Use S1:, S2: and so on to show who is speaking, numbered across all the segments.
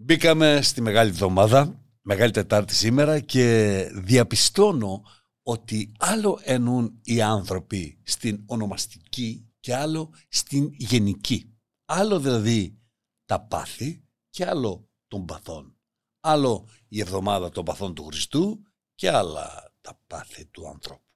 S1: Μπήκαμε στη Μεγάλη Εβδομάδα, Μεγάλη Τετάρτη σήμερα και διαπιστώνω ότι άλλο εννοούν οι άνθρωποι στην ονομαστική και άλλο στην γενική. Άλλο δηλαδή τα πάθη και άλλο των παθών. Άλλο η εβδομάδα των παθών του Χριστού και άλλα τα πάθη του ανθρώπου.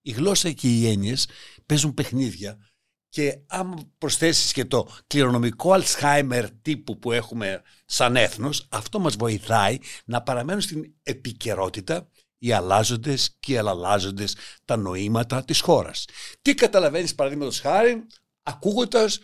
S1: Η γλώσσα και οι έννοιες παίζουν παιχνίδια και αν προσθέσεις και το κληρονομικό Alzheimer τύπου που έχουμε σαν έθνος, αυτό μας βοηθάει να παραμένουν στην επικαιρότητα οι αλλάζοντες και οι αλλάζοντες τα νοήματα της χώρας. Τι καταλαβαίνεις παραδείγματος χάρη ακούγοντας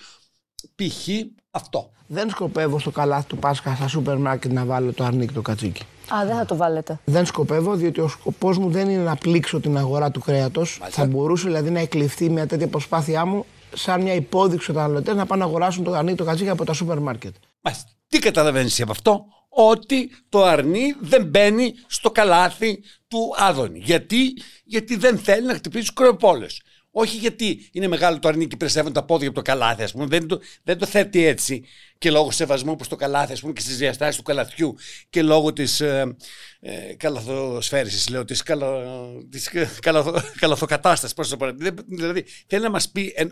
S1: π.χ. αυτό.
S2: Δεν σκοπεύω στο καλάθι του Πάσχα στα σούπερ μάρκετ να βάλω το αρνίκι το κατσίκι.
S3: Α, δεν θα το βάλετε.
S2: Δεν σκοπεύω, διότι ο σκοπός μου δεν είναι να πλήξω την αγορά του κρέατος. Θα μπορούσε δηλαδή να εκλειφθεί μια τέτοια προσπάθειά μου σαν μια υπόδειξη καταναλωτέ να πάνε να αγοράσουν το αρνί το κατσίκι από τα σούπερ μάρκετ.
S1: Μάλιστα. Τι καταλαβαίνεις από αυτό, ότι το αρνί δεν μπαίνει στο καλάθι του Άδωνη. Γιατί, Γιατί δεν θέλει να χτυπήσει του κρεοπόλες. Όχι γιατί είναι μεγάλο το αρνί και πρεσεύουν τα πόδια από το καλάθι, ας πούμε. Δεν το, δεν το θέτει έτσι και λόγω σεβασμού προς το καλάθι, ας πούμε, και στις διαστάσεις του καλαθιού και λόγω της ε, ε, καλαθοσφαίρισης, λέω, της καλο, της καλαθο, καλαθοκατάστασης. Πώς το πω. Δηλαδή, θέλει να μας πει, ε,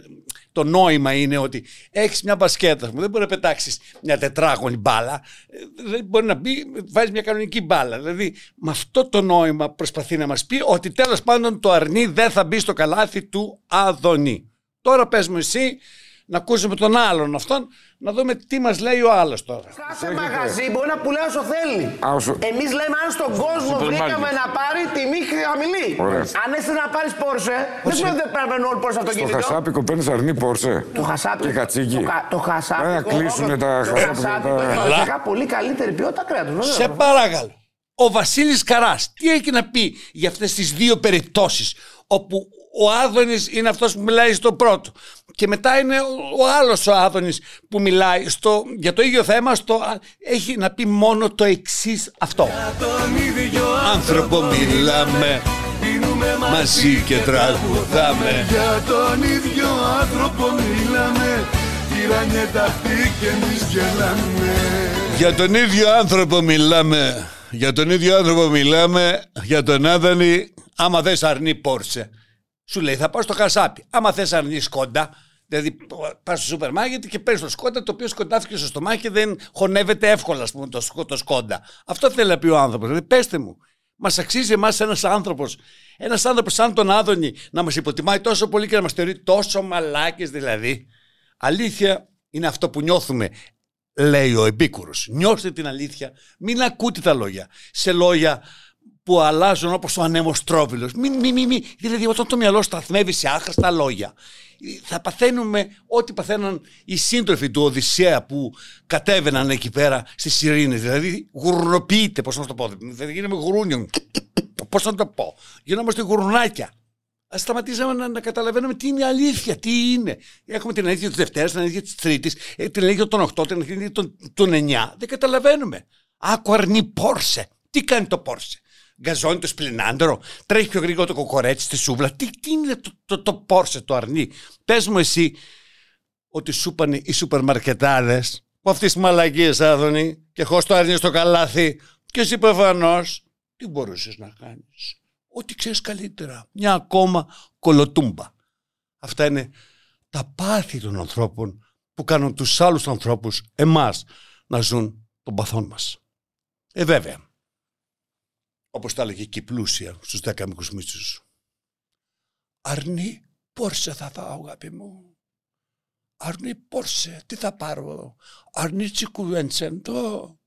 S1: το νόημα είναι ότι έχεις μια μπασκέτα, δεν μπορεί να πετάξεις μια τετράγωνη μπάλα. Δεν μπορεί να μπει, βάζεις μια κανονική μπάλα. Δηλαδή, με αυτό το νόημα προσπαθεί να μας πει ότι τέλος πάντων το αρνί δεν θα μπει στο καλάθι του Αδονή. Τώρα πες μου εσύ να ακούσουμε τον άλλον αυτόν, να δούμε τι μας λέει ο άλλος τώρα.
S2: Κάθε μαγαζί μπορεί να πουλάει όσο θέλει. Εμείς λέμε αν στον κόσμο βρήκαμε να πάρει τιμή χαμηλή. Αν έστε να πάρεις Πόρσε, δεν σημαίνει ότι πρέπει να όλοι Πόρσε αυτοκίνητο.
S4: Το χασάπικο παίρνει αρνή Πόρσε.
S2: Το χασάπικο.
S4: Και κατσίκι.
S2: Το χασάπικο.
S4: Να κλείσουν τα χασάπικο.
S2: Έχει πολύ καλύτερη ποιότητα κρέατος.
S1: Σε παρακαλώ. Ο Βασίλης Καράς τι έχει να πει για αυτές τις δύο περιπτώσεις όπου ο Άδωνης είναι αυτός που μιλάει στο πρώτο. Και μετά είναι ο άλλος ο Άδωνης που μιλάει στο, για το ίδιο θέμα στο, έχει να πει μόνο το εξής αυτό. Για τον ίδιο άνθρωπο μιλάμε μαζί και τραγουδάμε.
S5: για τον ίδιο άνθρωπο μιλάμε τα και εμείς γελάμε.
S1: Για τον ίδιο άνθρωπο μιλάμε για τον ίδιο άνθρωπο μιλάμε για τον Άδωνη άμα δεν αρνεί Πόρσε σου λέει θα πάω στο χασάπι. Άμα θες αρνείς σκόντα, δηλαδή πας στο σούπερ μάρκετ και παίρνεις το σκόντα το οποίο σκοντάθηκε στο στομάχι και δεν χωνεύεται εύκολα, ας πούμε, το, το σκόντα. Αυτό θέλει να πει ο άνθρωπος. Δηλαδή, πέστε μου, μας αξίζει εμάς ένας άνθρωπος, ένας άνθρωπος σαν τον Άδωνη, να μας υποτιμάει τόσο πολύ και να μας θεωρεί τόσο μαλάκες δηλαδή. Αλήθεια είναι αυτό που νιώθουμε λέει ο Επίκουρος. Νιώστε την αλήθεια, μην ακούτε τα λόγια. Σε λόγια που αλλάζουν όπως ο ανέμοστρόβιλος. Μην, μη, μη, μη. Δηλαδή όταν το μυαλό σταθμεύει σε άχρηστα λόγια θα παθαίνουμε ό,τι παθαίναν οι σύντροφοι του Οδυσσέα που κατέβαιναν εκεί πέρα στις ειρήνες. Δηλαδή γουρνοποιείται, πώς να το πω. Δηλαδή γίναμε γουρούνιον. Πώς να το πω. Γινόμαστε γουρνάκια. Α σταματήσαμε να, να καταλαβαίνουμε τι είναι η αλήθεια, τι είναι. Έχουμε την αλήθεια της Δευτέρας, την αλήθεια της Τρίτης, ε, την αλήθεια των 8, την αλήθεια των, των 9. Δεν καταλαβαίνουμε. Άκου αρνεί Πόρσε. Τι κάνει το Πόρσε; Γκαζώνει το σπλινάντερο, τρέχει πιο γρήγορα το κοκορέτσι στη σούβλα. Τι, τι είναι το, το, το πόρσε το αρνί; Πες μου εσύ ότι σου είπαν οι σούπερ μαρκετάδε που αυτέ τι μαλακίες άδωνη και έχω το αρνί στο καλάθι και εσύ προφανώς τι μπορούσες να κάνεις; Ό,τι ξέρεις καλύτερα. Μια ακόμα κολοτούμπα. Αυτά είναι τα πάθη των ανθρώπων που κάνουν τους άλλους ανθρώπους, εμάς, να ζουν τον παθόν μας. Ε, βέβαια, όπως τα έλεγε και η πλούσια στους δέκα μικρούς μίτσους. Αρνή, πόρσε θα φάω αγάπη μου. Αρνή, πόρσε, τι θα πάρω. Αρνή τσικουέντσεντο.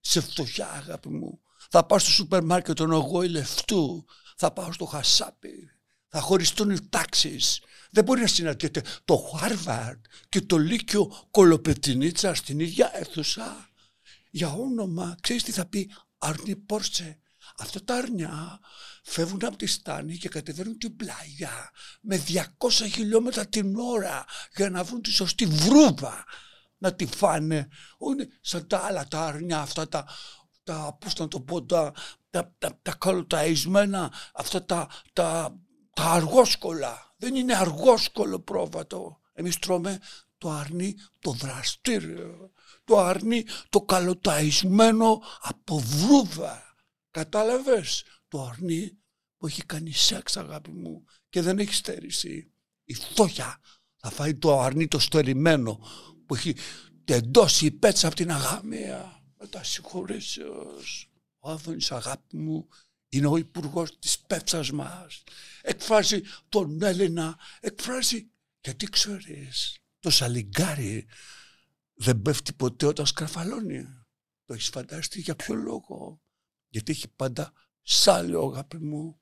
S1: Σε φτωχιά αγάπη μου. Θα πάω στο σούπερ μάρκετ τον εγώ λεφτού. Θα πάω στο χασάπι. Θα χωριστούν οι τάξεις. Δεν μπορεί να συναντιέται το Χάρβαρντ και το Λύκειο Κολοπετινίτσα στην ίδια αίθουσα. Για όνομα, ξέρεις τι θα πει Αρνή Πόρσε; Αυτά τα αρνιά φεύγουν από τη στάνη και κατεβαίνουν την πλάγια με 200 χιλιόμετρα την ώρα για να βρουν τη σωστή βρούπα να τη φάνε. Όχι σαν τα άλλα τα αρνιά αυτά τα, τα πώς να το πω, τα, τα, τα, τα καλοταισμένα, αυτά τα, τα, τα αργόσκολα. Δεν είναι αργόσκολο πρόβατο. Εμείς τρώμε το αρνεί το δραστήριο. Το αρνεί το καλοταϊσμένο από βρούδα. Κατάλαβες, το αρνεί που έχει κάνει σεξ αγάπη μου και δεν έχει στέρηση. Η φτώχεια θα φάει το αρνεί το στερημένο που έχει τεντώσει η πέτσα από την αγαμία. τα συγχωρήσεως. Ο Άδωνης αγάπη μου είναι ο υπουργός της πέτσας μας. Εκφράζει τον Έλληνα, εκφράζει γιατί ξέρεις το σαλιγκάρι δεν πέφτει ποτέ όταν σκαρφαλώνει. Το έχεις φανταστεί για ποιο λόγο; Γιατί έχει πάντα σάλιο αγάπη μου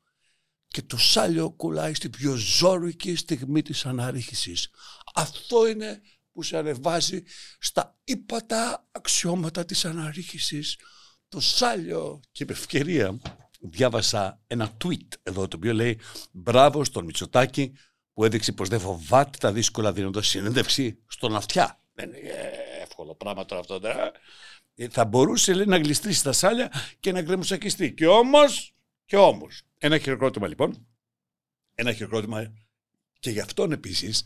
S1: και το σάλιο κουλάει στην πιο ζώρικη στιγμή της αναρρίχησης. Αυτό είναι που σε ανεβάζει στα ύπατα αξιώματα της αναρρίχησης. Το σάλιο και με ευκαιρία διάβασα ένα tweet εδώ το οποίο λέει μπράβο στον Μητσοτάκη που έδειξε πως δεν φοβάται τα δύσκολα δίνοντας συνέντευξη στον αυτιά. Δεν είναι εύκολο πράγμα τώρα αυτό. Ε, θα μπορούσε λέει, να γλιστρήσει τα σάλια και να γκρεμουσακιστεί. Και όμως, και όμως, ένα χειροκρότημα λοιπόν, ένα χειροκρότημα και γι' αυτόν επίσης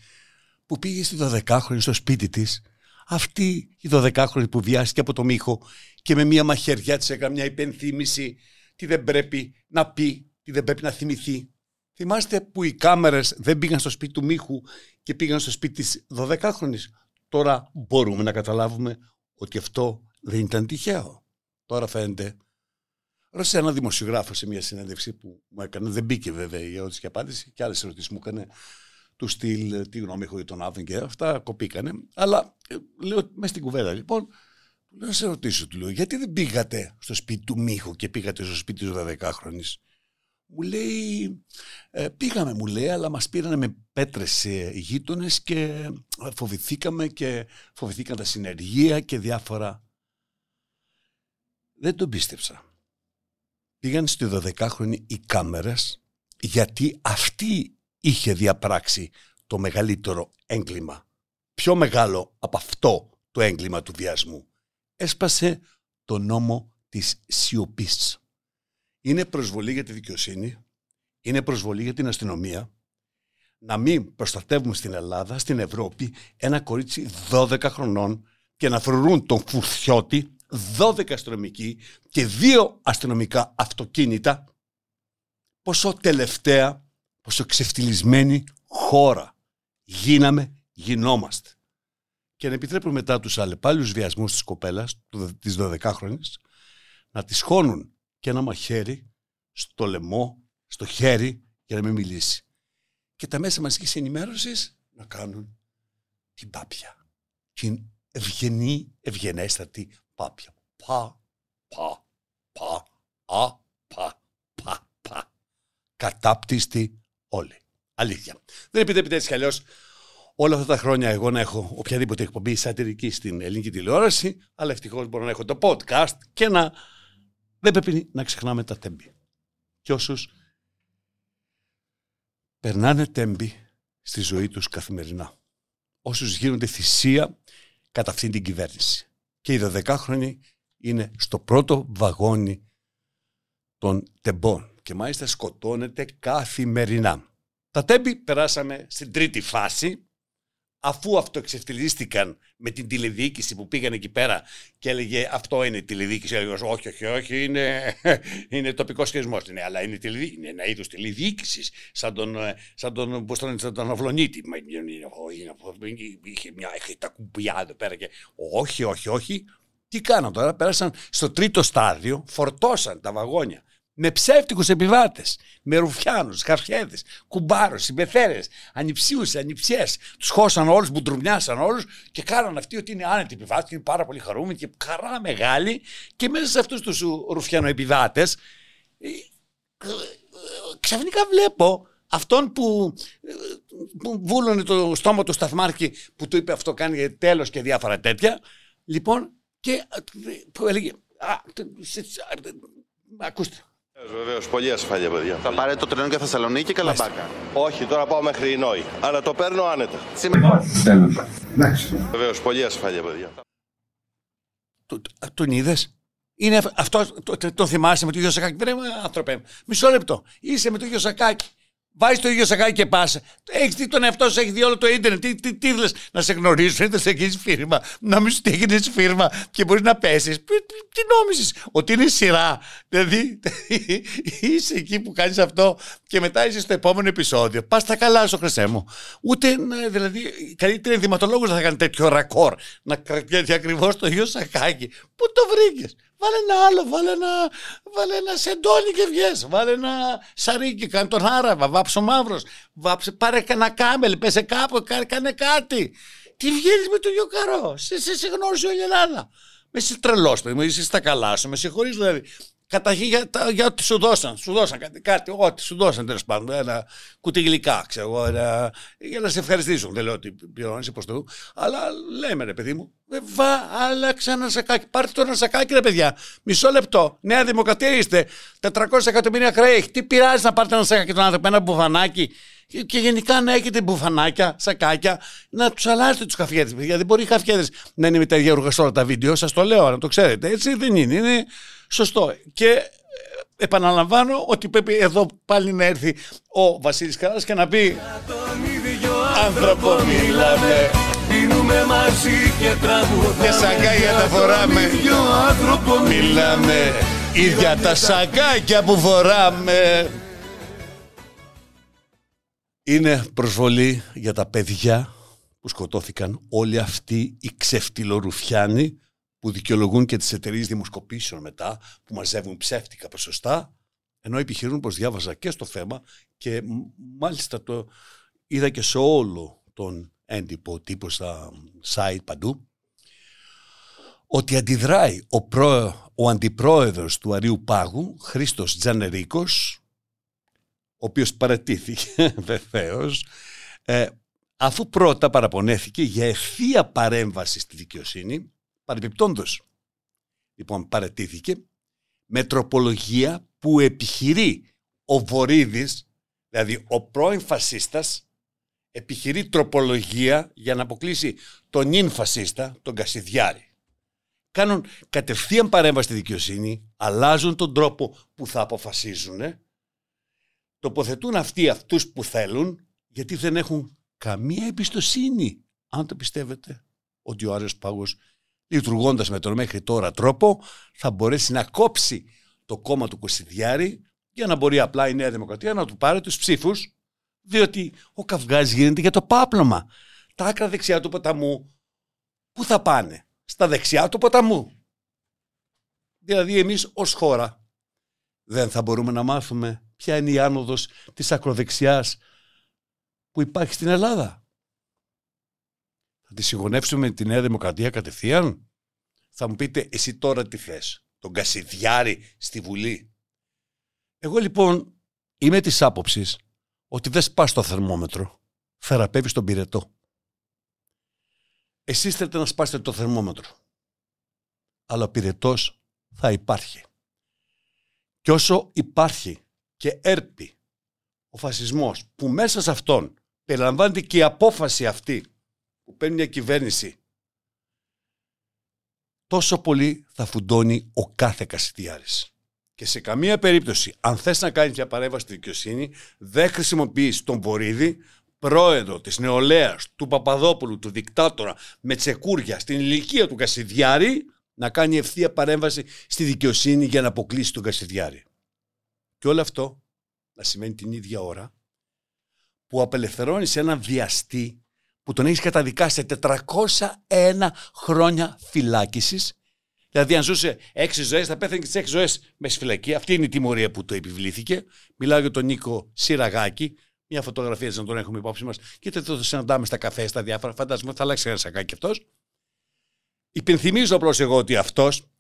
S1: που πήγε στη 12χρονη στο σπίτι της, αυτή η 12χρονη που βιάστηκε από το μύχο και με μία μαχαιριά της έκανε μια υπενθύμηση τι δεν πρέπει να πει, τι δεν πρέπει να θυμηθεί. Θυμάστε που οι κάμερες δεν πήγαν στο σπίτι του Μίχου και πήγαν στο σπίτι της 12χρονης. Τώρα μπορούμε να καταλάβουμε ότι αυτό δεν ήταν τυχαίο. Τώρα φαίνεται. Ρώτησε ένα δημοσιογράφο σε μια συνέντευξη που μου έκανε. Δεν μπήκε βέβαια η ερώτηση και απάντηση και άλλες ερωτήσεις μου έκανε. Του στυλ, τι γνώμη έχω για τον Άδων και αυτά κοπήκανε. Αλλά ε, λέω μέσα στην κουβέντα λοιπόν, λέω να σε ρωτήσω, του λέω, γιατί δεν πήγατε στο σπίτι του Μίχου και πήγατε στο σπίτι του 12χρονη. Μου λέει, ε, πήγαμε μου λέει, αλλά μας πήραν με πέτρες ε, οι γείτονες και φοβηθήκαμε και φοβηθήκαν τα συνεργεία και διάφορα. Δεν τον πίστεψα. Πήγαν στη 12χρονη οι κάμερες γιατί αυτή είχε διαπράξει το μεγαλύτερο έγκλημα. Πιο μεγάλο από αυτό το έγκλημα του βιασμού. Έσπασε το νόμο της σιωπής. Είναι προσβολή για τη δικαιοσύνη, είναι προσβολή για την αστυνομία, να μην προστατεύουμε στην Ελλάδα, στην Ευρώπη, ένα κορίτσι 12 χρονών και να φρουρούν τον Φουρθιώτη 12 αστυνομικοί και δύο αστυνομικά αυτοκίνητα, πόσο τελευταία, πόσο ξεφτυλισμένη χώρα γίναμε, γινόμαστε. Και να επιτρέπουν μετά τους αλλεπάλληλους βιασμούς της κοπέλας, της 12χρονης, να τη χώνουν και ένα μαχαίρι στο λαιμό, στο χέρι για να μην μιλήσει. Και τα μέσα μαζικής ενημέρωσης να κάνουν την πάπια. Την ευγενή, ευγενέστατη πάπια. Πα, πα, πα, α, πα, πα, πα. Κατάπτυστη όλοι. Αλήθεια. Δεν επιτρέπεται έτσι κι αλλιώς όλα αυτά τα χρόνια εγώ να έχω οποιαδήποτε εκπομπή σατυρική στην ελληνική τηλεόραση, αλλά ευτυχώς μπορώ να έχω το podcast και να. Δεν πρέπει να ξεχνάμε τα τέμπη. Και όσους περνάνε τέμπη στη ζωή τους καθημερινά. Όσους γίνονται θυσία κατά αυτήν την κυβέρνηση. Και οι 12χρονοι είναι στο πρώτο βαγόνι των τεμπών και μάλιστα σκοτώνεται καθημερινά. Τα τέμπη περάσαμε στην τρίτη φάση αφού αυτοεξευτελίστηκαν με την τηλεδιοίκηση που πήγαν εκεί πέρα και έλεγε αυτό είναι τηλεδιοίκηση, έλεγε όχι, όχι, όχι, είναι, είναι τοπικός σχεσμός. Ναι, αλλά είναι, τηλεδί, είναι ένα είδος τηλεδιοίκησης, σαν τον, σαν τον, πώς τον, σαν τον Αυλονίτη. Είχε μια είχε τα κουμπιά εδώ πέρα και όχι, όχι, όχι. Τι κάναν τώρα, πέρασαν στο τρίτο στάδιο, φορτώσαν τα βαγόνια με ψεύτικους επιβάτες, με ρουφιάνους, καρφιέδες, κουμπάρους, συμπεθέρες, ανιψίους, ανιψιές. Τους χώσαν όλους, μπουντρουμιάσαν όλους και κάναν αυτοί ότι είναι άνετοι επιβάτες και είναι πάρα πολύ χαρούμενοι και χαρά μεγάλη και μέσα σε αυτούς τους ρουφιανοεπιβάτες ε, ξαφνικά βλέπω αυτόν που, που βούλωνε το στόμα του σταθμάρχη που του είπε αυτό κάνει τέλος και διάφορα τέτοια. Λοιπόν, και ε, που έλεγε, ακούστε,
S3: Βεβαίως, πολλή ασφάλεια, παιδιά.
S6: Θα πάρετε το τρένο για Θεσσαλονίκη και Καλαμπάκα.
S3: Όχι, τώρα πάω μέχρι η Νόη. Αλλά το παίρνω άνετα.
S6: Σήμερα.
S3: Βεβαίως, πολλή ασφάλεια, παιδιά.
S1: Το, τον είδες; Είναι αυτό, το, το, το θυμάσαι με το ίδιο σακάκι. Βρε, άνθρωπε, μισό λεπτό. Είσαι με το ίδιο σακάκι. Βάζεις το ίδιο σακάκι και πας. Έχεις δει τον εαυτό σου, έχεις δει όλο το ίντερνετ. Τι, τι, τι θες, να σε γνωρίσουν, είτε σε εκεί φίρμα, να μην σου τέχνει φίρμα και μπορείς να πέσεις. Τι νόμιζες, ότι είναι σειρά. Δηλαδή, είσαι εκεί που κάνεις αυτό και μετά είσαι στο επόμενο επεισόδιο. Πας τα καλά σου, χρυσέ μου. Ούτε, ναι, δηλαδή, καλύτερα ενδυματολόγος θα κάνει τέτοιο ρακόρ. Να κρατιέται ακριβώς το ίδιο σακάκι. Πού το βρήκες; Βάλε ένα άλλο, βάλε ένα, βάλε ένα σεντόνι και βγες. Βάλε ένα σαρίκι, κάνε τον άραβα, βάψε ο μαύρος. Βάψε, πάρε ένα κάμελ, πέσε κάπου, κάνε, κάνε κάτι. Τι βγαίνεις με το ίδιο καρός. Σε, σε, σε γνώρισε όλη η Ελλάδα. Μες είσαι τρελός, παιδί μου, είσαι στα καλά σου, με συγχωρείς δηλαδή. Καταρχήν για, για ό,τι σου δώσαν. Σου δώσαν κάτι, κάτι ό,τι σου δώσαν τέλος πάντων. Ένα κουτί γλυκά, ξέρω εγώ. Ένα, για να σε ευχαριστήσουν. Δεν λέω ότι πληρώνει προς Θεού. Αλλά λέμε ρε παιδί μου, ε, βα, άλλαξε ένα σακάκι. Πάρτε το ένα σακάκι, ρε παιδιά. Μισό λεπτό. Νέα Δημοκρατία είστε. 400 εκατομμύρια χρέη. Τι πειράζει να πάρετε ένα σακάκι τον άνθρωπο, ένα μπουφανάκι. Και γενικά να έχετε μπουφανάκια, σακάκια, να τους αλλάζετε τους καφιέτες. Γιατί δεν μπορεί οι καφιέτες να είναι με τα ίδια όλα τα βίντεο. Σας το λέω, να το ξέρετε. Έτσι δεν είναι. Είναι σωστό. Και ε, επαναλαμβάνω ότι πρέπει εδώ πάλι να έρθει ο Βασίλης Καράς και να πει άνθρωπο μιλάμε
S5: Πίνουμε μαζί και τραγουδάμε
S1: Και σακάκια τα φοράμε Μιλάμε Ίδια τα σακάκια που φοράμε Είναι προσβολή για τα παιδιά που σκοτώθηκαν. Όλοι αυτοί οι ξεφτιλορουφιάνοι που δικαιολογούν και τις εταιρείες δημοσκοπήσεων μετά που μαζεύουν ψεύτικα ποσοστά ενώ επιχειρούν πως διάβαζα και στο θέμα και μάλιστα το είδα και σε όλο τον έντυπο τύπο στα site παντού ότι αντιδράει ο, προ, ο αντιπρόεδρος του Αρίου Πάγου, Χρήστος Τζανερίκος, ο οποίος παρατήθηκε βεβαίως, ε, αφού πρώτα παραπονέθηκε για ευθεία παρέμβαση στη δικαιοσύνη, παρεμπιπτόντος, λοιπόν παρατήθηκε, με τροπολογία που επιχειρεί ο Βορύδης, δηλαδή ο πρώην φασίστας, επιχειρεί τροπολογία για να αποκλείσει τον νυν φασίστα, τον Κασιδιάρη. Κάνουν κατευθείαν παρέμβαση στη δικαιοσύνη, αλλάζουν τον τρόπο που θα αποφασίζουν, τοποθετούν αυτοί αυτούς που θέλουν, γιατί δεν έχουν καμία εμπιστοσύνη, αν το πιστεύετε, ότι ο Άριος Πάγος, λειτουργώντας με τον μέχρι τώρα τρόπο, θα μπορέσει να κόψει το κόμμα του Κωσιδιάρη για να μπορεί απλά η Νέα Δημοκρατία να του πάρει τους ψήφους διότι ο καυγάς γίνεται για το πάπλωμα. Τα άκρα δεξιά του ποταμού, πού θα πάνε, στα δεξιά του ποταμού. Δηλαδή εμείς ως χώρα δεν θα μπορούμε να μάθουμε ποια είναι η άνοδος της ακροδεξιάς που υπάρχει στην Ελλάδα. Θα τη συγγονεύσουμε τη Νέα Δημοκρατία κατευθείαν. Θα μου πείτε εσύ τώρα τι θες, τον Κασιδιάρη στη Βουλή. Εγώ λοιπόν είμαι της άποψης ότι δεν σπάς το θερμόμετρο, θεραπεύεις τον πυρετό. Εσείς θέλετε να σπάσετε το θερμόμετρο, αλλά ο πυρετός θα υπάρχει. Και όσο υπάρχει και έρπει ο φασισμός που μέσα σε αυτόν περιλαμβάνεται και η απόφαση αυτή που παίρνει μια κυβέρνηση τόσο πολύ θα φουντώνει ο κάθε Κασιδιάρης. Και σε καμία περίπτωση, αν θες να κάνεις μια παρέμβαση στη δικαιοσύνη, δεν χρησιμοποιείς τον Βορύδη, πρόεδρο της νεολαίας, του Παπαδόπουλου, του δικτάτορα, με τσεκούρια στην ηλικία του Κασιδιάρη, να κάνει ευθεία παρέμβαση στη δικαιοσύνη για να αποκλείσει τον Κασιδιάρη. Και όλο αυτό να σημαίνει την ίδια ώρα που απελευθερώνεις έναν βιαστή που τον έχεις καταδικάσει σε 401 χρόνια φυλάκισης Δηλαδή, αν ζούσε έξι ζωές, θα πέθανε και τις έξι ζωές με στη φυλακή. Αυτή είναι η τιμωρία που το επιβλήθηκε. Μιλάω για τον Νίκο Σιραγάκη. Μια φωτογραφία να τον έχουμε υπόψη μας. Κοίτα, το συναντάμε στα καφέ, στα διάφορα. Φαντάζομαι θα αλλάξει ένα σακάκι αυτός. Υπενθυμίζω απλώς εγώ ότι αυτός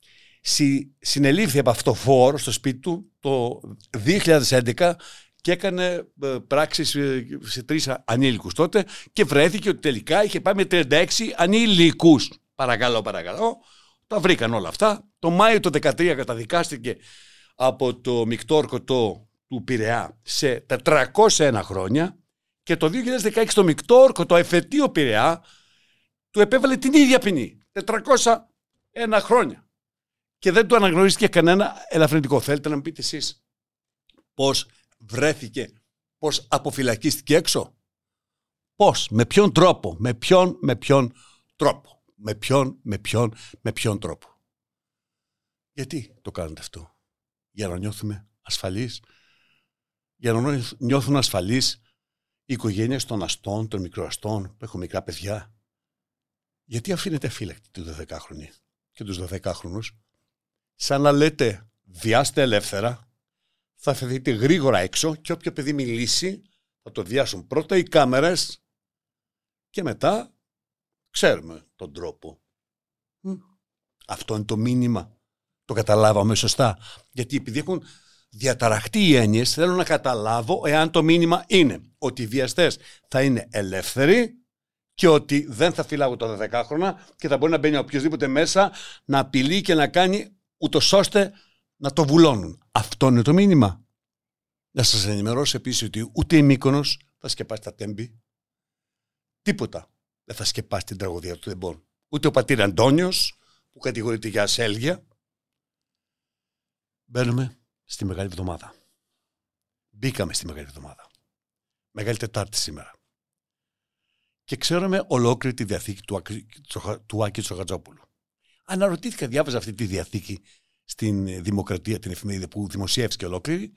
S1: συ, συνελήφθη από αυτό φόρο στο σπίτι του το 2011 και έκανε ε, πράξεις ε, σε τρεις ανήλικους τότε και βρέθηκε ότι τελικά είχε πάει με 36 ανήλικους. Παρακαλώ, παρακαλώ. Τα βρήκαν όλα αυτά. Το Μάιο του 2013 καταδικάστηκε από το μεικτό ορκωτό του Πειραιά σε 401 χρόνια και το 2016 το μεικτό ορκωτό εφετείο Πειραιά του επέβαλε την ίδια ποινή. 401 χρόνια. Και δεν του αναγνωρίστηκε κανένα ελαφρυντικό. Θέλετε να μου πείτε εσείς πώς βρέθηκε Πώς αποφυλακίστηκε έξω; Πώς, με ποιον τρόπο, με ποιον, με ποιον τρόπο. Με ποιον, με ποιον, με ποιον τρόπο. Γιατί το κάνετε αυτό; Για να νιώθουμε ασφαλείς; Για να νιώθουν ασφαλείς οι οικογένειες των αστών, των μικροαστών που έχουν μικρά παιδιά; Γιατί αφήνετε φύλακτη του 12χρονη και τους 12χρονους σαν να λέτε διάστε ελεύθερα θα φεθείτε γρήγορα έξω και όποιο παιδί μιλήσει θα το διάσουν πρώτα οι κάμερες και μετά ξέρουμε τον τρόπο. Αυτό είναι το μήνυμα. Το καταλάβαμε σωστά. Γιατί επειδή έχουν διαταραχτεί οι έννοιες, θέλω να καταλάβω εάν το μήνυμα είναι ότι οι βιαστές θα είναι ελεύθεροι και ότι δεν θα φυλάγω τα 12 χρόνια και θα μπορεί να μπαίνει οποιοδήποτε μέσα να απειλεί και να κάνει ούτως ώστε να το βουλώνουν. Αυτό είναι το μήνυμα. Να σας ενημερώσω επίσης ότι ούτε η Μύκονος θα σκεπάσει τα τέμπη. Τίποτα δεν θα σκεπάσει την τραγωδία του Δεμπών. Ούτε ο πατήρ Αντώνιος που κατηγορείται για ασέλγεια. Μπαίνουμε στη Μεγάλη Εβδομάδα. Μπήκαμε στη Μεγάλη Εβδομάδα. Μεγάλη Τετάρτη σήμερα. Και ξέρουμε ολόκληρη τη διαθήκη του, του Άκη Τσοχατζόπουλου. Αναρωτήθηκα, διάβαζα αυτή τη διαθήκη στην Δημοκρατία, την εφημερίδα που δημοσιεύτηκε ολόκληρη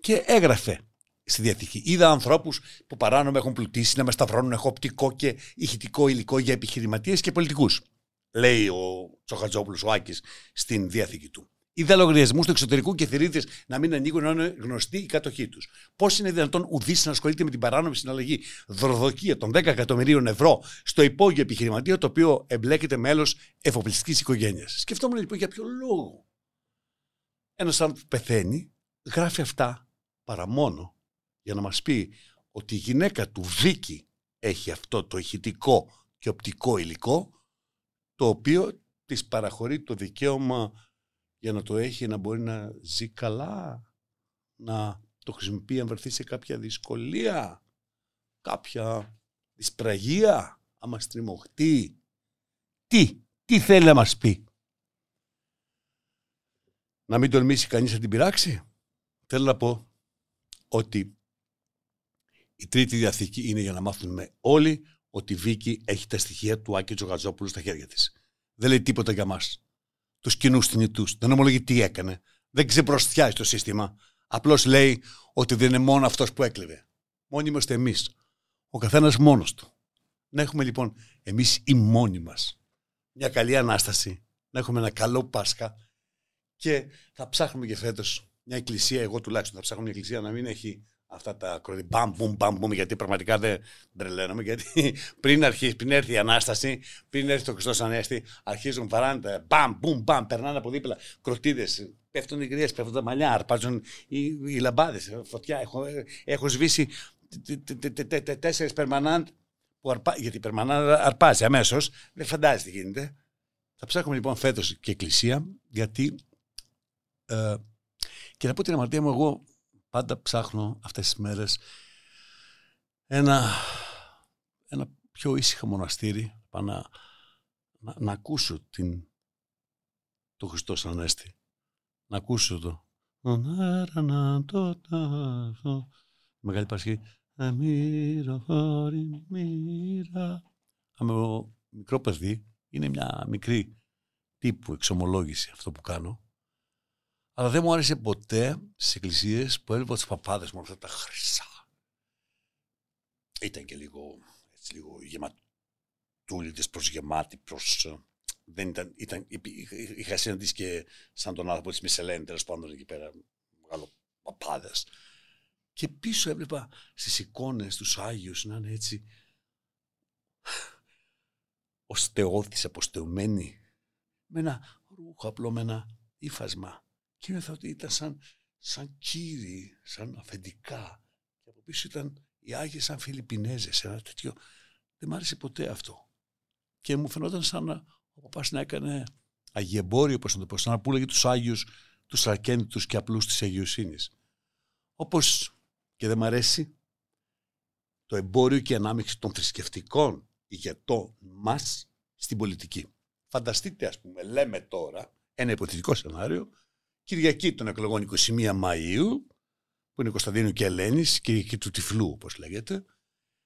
S1: και έγραφε στη διαθήκη. Είδα ανθρώπους που παράνομα έχουν πλουτίσει να με σταυρώνουν έχω οπτικό και ηχητικό υλικό για επιχειρηματίες και πολιτικούς. Λέει ο Τσοχατζόπουλος, ο Άκης, στην διαθήκη του. Είδα λογαριασμούς του εξωτερικού και θηρίδες να μην ανοίγουν να είναι γνωστοί οι κατοχοί τους. Πώς είναι δυνατόν ουδής να ασχολείται με την παράνομη συναλλαγή δροδοκία των 10 εκατομμυρίων ευρώ στο υπόγειο επιχειρηματία το οποίο εμπλέκεται μέλος εφοπλιστικής οικογένειας. Σκεφτόμουν λοιπόν για ποιο λόγο. Ένας άνθρωπο που πεθαίνει γράφει αυτά παρά μόνο για να μας πει ότι η γυναίκα του Βίκη έχει αυτό το ηχητικό και οπτικό υλικό το οποίο της παραχωρεί το δικαίωμα για να το έχει να μπορεί να ζει καλά, να το χρησιμοποιεί αν βρεθεί σε κάποια δυσκολία, κάποια δυσπραγία, άμα στριμωχτεί. Τι, τι θέλει να μας πει; Να μην τολμήσει κανείς να την πειράξει; Θέλω να πω ότι η τρίτη διαθήκη είναι για να μάθουμε όλοι ότι η Βίκη έχει τα στοιχεία του Άκη Τζογαζόπουλου στα χέρια της. Δεν λέει τίποτα για μας τους κοινούς θνητούς. Δεν ομολογεί τι έκανε. Δεν ξεπροστιάζει το σύστημα. Απλώς λέει ότι δεν είναι μόνο αυτός που έκλεβε. Μόνοι είμαστε εμείς. Ο καθένας μόνος του. Να έχουμε λοιπόν εμείς οι μόνοι μας μια καλή ανάσταση, να έχουμε ένα καλό Πάσχα και θα ψάχνουμε και φέτος μια εκκλησία. Εγώ τουλάχιστον θα ψάχνω μια εκκλησία να μην έχει αυτά τα ακροδί μπαμ, μπουμ, μπαμ, μπουμ, γιατί πραγματικά δεν τρελαίνομαι. Γιατί πριν, αρχίσει, πριν έρθει η Ανάσταση, πριν έρθει το Χριστός Ανέστη, αρχίζουν παράντα, μπαμ, μπουμ, μπαμ, περνάνε από δίπλα κροτίδες, πέφτουν οι γριέ, πέφτουν τα μαλλιά, αρπάζουν οι, οι λαμπάδες, φωτιά. Έχω, έχω σβήσει τέσσερις περμανάντ που αρπά, γιατί η περμανάντ αρπάζει αμέσως. Δεν φαντάζεται τι γίνεται. Θα ψάχνουμε λοιπόν φέτος και εκκλησία, γιατί. Ε, και να πω την αμαρτία μου, εγώ πάντα ψάχνω αυτές τις μέρες ένα, ένα πιο ήσυχο μοναστήρι να, να, να, ακούσω την, το Χριστό Ανέστη. Να ακούσω το Μεγάλη Παρασκευή Μύρα, μύρα Άμε μικρό παιδί είναι μια μικρή τύπου εξομολόγηση αυτό που κάνω αλλά δεν μου άρεσε ποτέ στις εκκλησίες που έβλεπα τους παπάδες με αυτά τα χρυσά. Ήταν και λίγο, έτσι, λίγο γεματούλιδε προς γεμάτη, προς. Ε, δεν ήταν, ήταν, είχα συναντήσει και σαν τον άνθρωπο της Μισελένη, τέλος πάντων εκεί πέρα, μεγάλο παπάδες. Και πίσω έβλεπα στις εικόνες τους Άγιους να είναι έτσι. Οστεώδη, αποστεωμένοι, με ένα ρούχο απλό, με ένα ύφασμα και είδα ότι ήταν σαν, σαν κύριοι, σαν αφεντικά. Και από πίσω ήταν οι Άγιοι σαν Φιλιππινέζες, ένα τέτοιο. Δεν μ' άρεσε ποτέ αυτό. Και μου φαινόταν σαν να ο παπάς να έκανε αγιεμπόριο, όπως να το πω, σαν να πουλεγε τους Άγιους, τους αρκέντους και απλούς της Αγιοσύνης. Όπως και δεν μ' αρέσει το εμπόριο και η ανάμειξη των θρησκευτικών ηγετών μας στην πολιτική. Φανταστείτε, ας πούμε, λέμε τώρα, ένα υποθετικό σενάριο, Κυριακή των εκλογών 21 Μαΐου, που που είναι Κωνσταντίνου και Ελένης, και του Τυφλού όπως λέγεται,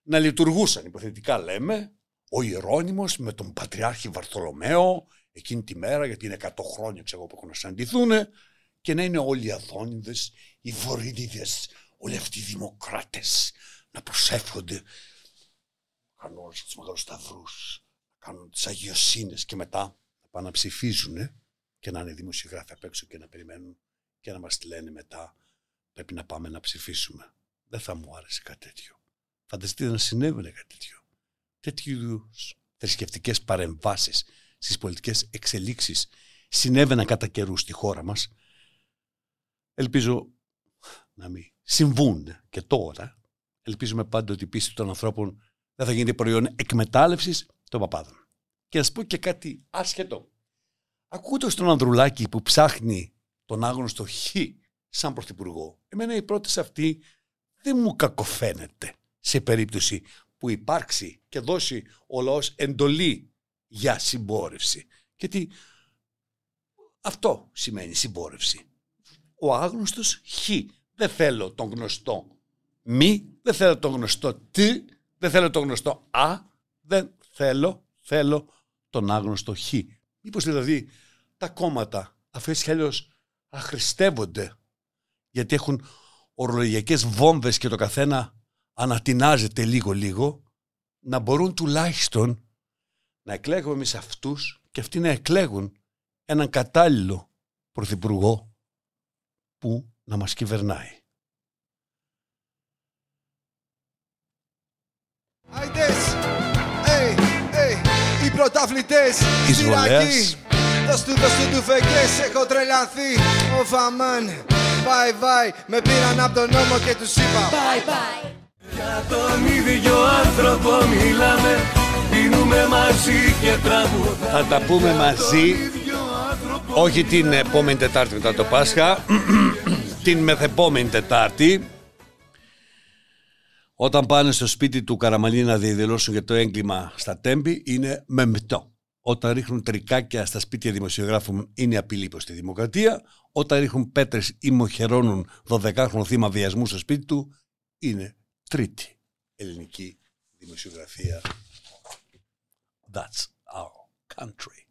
S1: να λειτουργούσαν, υποθετικά λέμε, ο Ιερώνυμος με τον Πατριάρχη Βαρθολομαίο εκείνη τη μέρα, γιατί είναι 100 χρόνια ξέρω, που έχουν να συναντηθούν, και να είναι όλοι οι Αδόνιδες, οι Βορύδιδες, όλοι αυτοί οι δημοκράτες να προσεύχονται, να κάνουν όλους τους μεγάλους σταυρούς, να κάνουν τις αγιοσύνες και μετά να πάνε να ψηφίζουν και να είναι δημοσιογράφοι απ' έξω και να περιμένουν και να μας λένε μετά πρέπει να πάμε να ψηφίσουμε. Δεν θα μου άρεσε κάτι τέτοιο. Φανταστείτε να συνέβαινε κάτι τέτοιο. Τέτοιου θρησκευτικές παρεμβάσεις στις πολιτικές εξελίξεις συνέβαιναν κατά καιρούς στη χώρα μας. Ελπίζω να μην συμβούν και τώρα. Ελπίζουμε πάντα ότι η πίστη των ανθρώπων δεν θα γίνεται προϊόν εκμετάλλευσης των παπάδων. Και να σας πω και κάτι άσχετο. Ακούτε στον Ανδρουλάκη που ψάχνει τον άγνωστο Χ σαν πρωθυπουργό. Εμένα η πρόταση αυτή δεν μου κακοφαίνεται σε περίπτωση που υπάρξει και δώσει ο λαός εντολή για συμπόρευση. Γιατί αυτό σημαίνει συμπόρευση. Ο άγνωστος χ. Δεν θέλω τον γνωστό μη, δεν θέλω τον γνωστό τι, δεν θέλω τον γνωστό α, δεν θέλω, θέλω τον άγνωστο χ. Μήπως δηλαδή τα κόμματα αφού έτσι αλλιώς αχρηστεύονται γιατί έχουν ορολογιακές βόμβες και το καθένα ανατινάζεται λίγο-λίγο να μπορούν τουλάχιστον να εκλέγουμε εμείς αυτούς και αυτοί να εκλέγουν έναν κατάλληλο πρωθυπουργό που να μας κυβερνάει.
S7: Hey, οι πρωταθλητές
S1: Εισβολέας.
S7: Δώσ' του, δώσ' του του φεγγές, έχω τρελαθεί Ο φαμάν, bye bye Με πήραν από τον νόμο και τους είπα. Bye bye
S5: Για τον ίδιο άνθρωπο μιλάμε. Πίνουμε μαζί και τραγουδάμε.
S1: Θα τα πούμε μαζί. όχι την επόμενη Τετάρτη μετά το Πάσχα. Την μεθεπόμενη Τετάρτη όταν πάνε στο σπίτι του Καραμαλή να διαδηλώσουν για το έγκλημα στα Τέμπη είναι μεμτό. Όταν ρίχνουν τρικάκια στα σπίτια δημοσιογράφων είναι απειλή προς τη δημοκρατία. Όταν ρίχνουν πέτρες ή μοχαιρώνουν 12χρονο θύμα βιασμού στο σπίτι του είναι τρίτη ελληνική δημοσιογραφία. That's our country.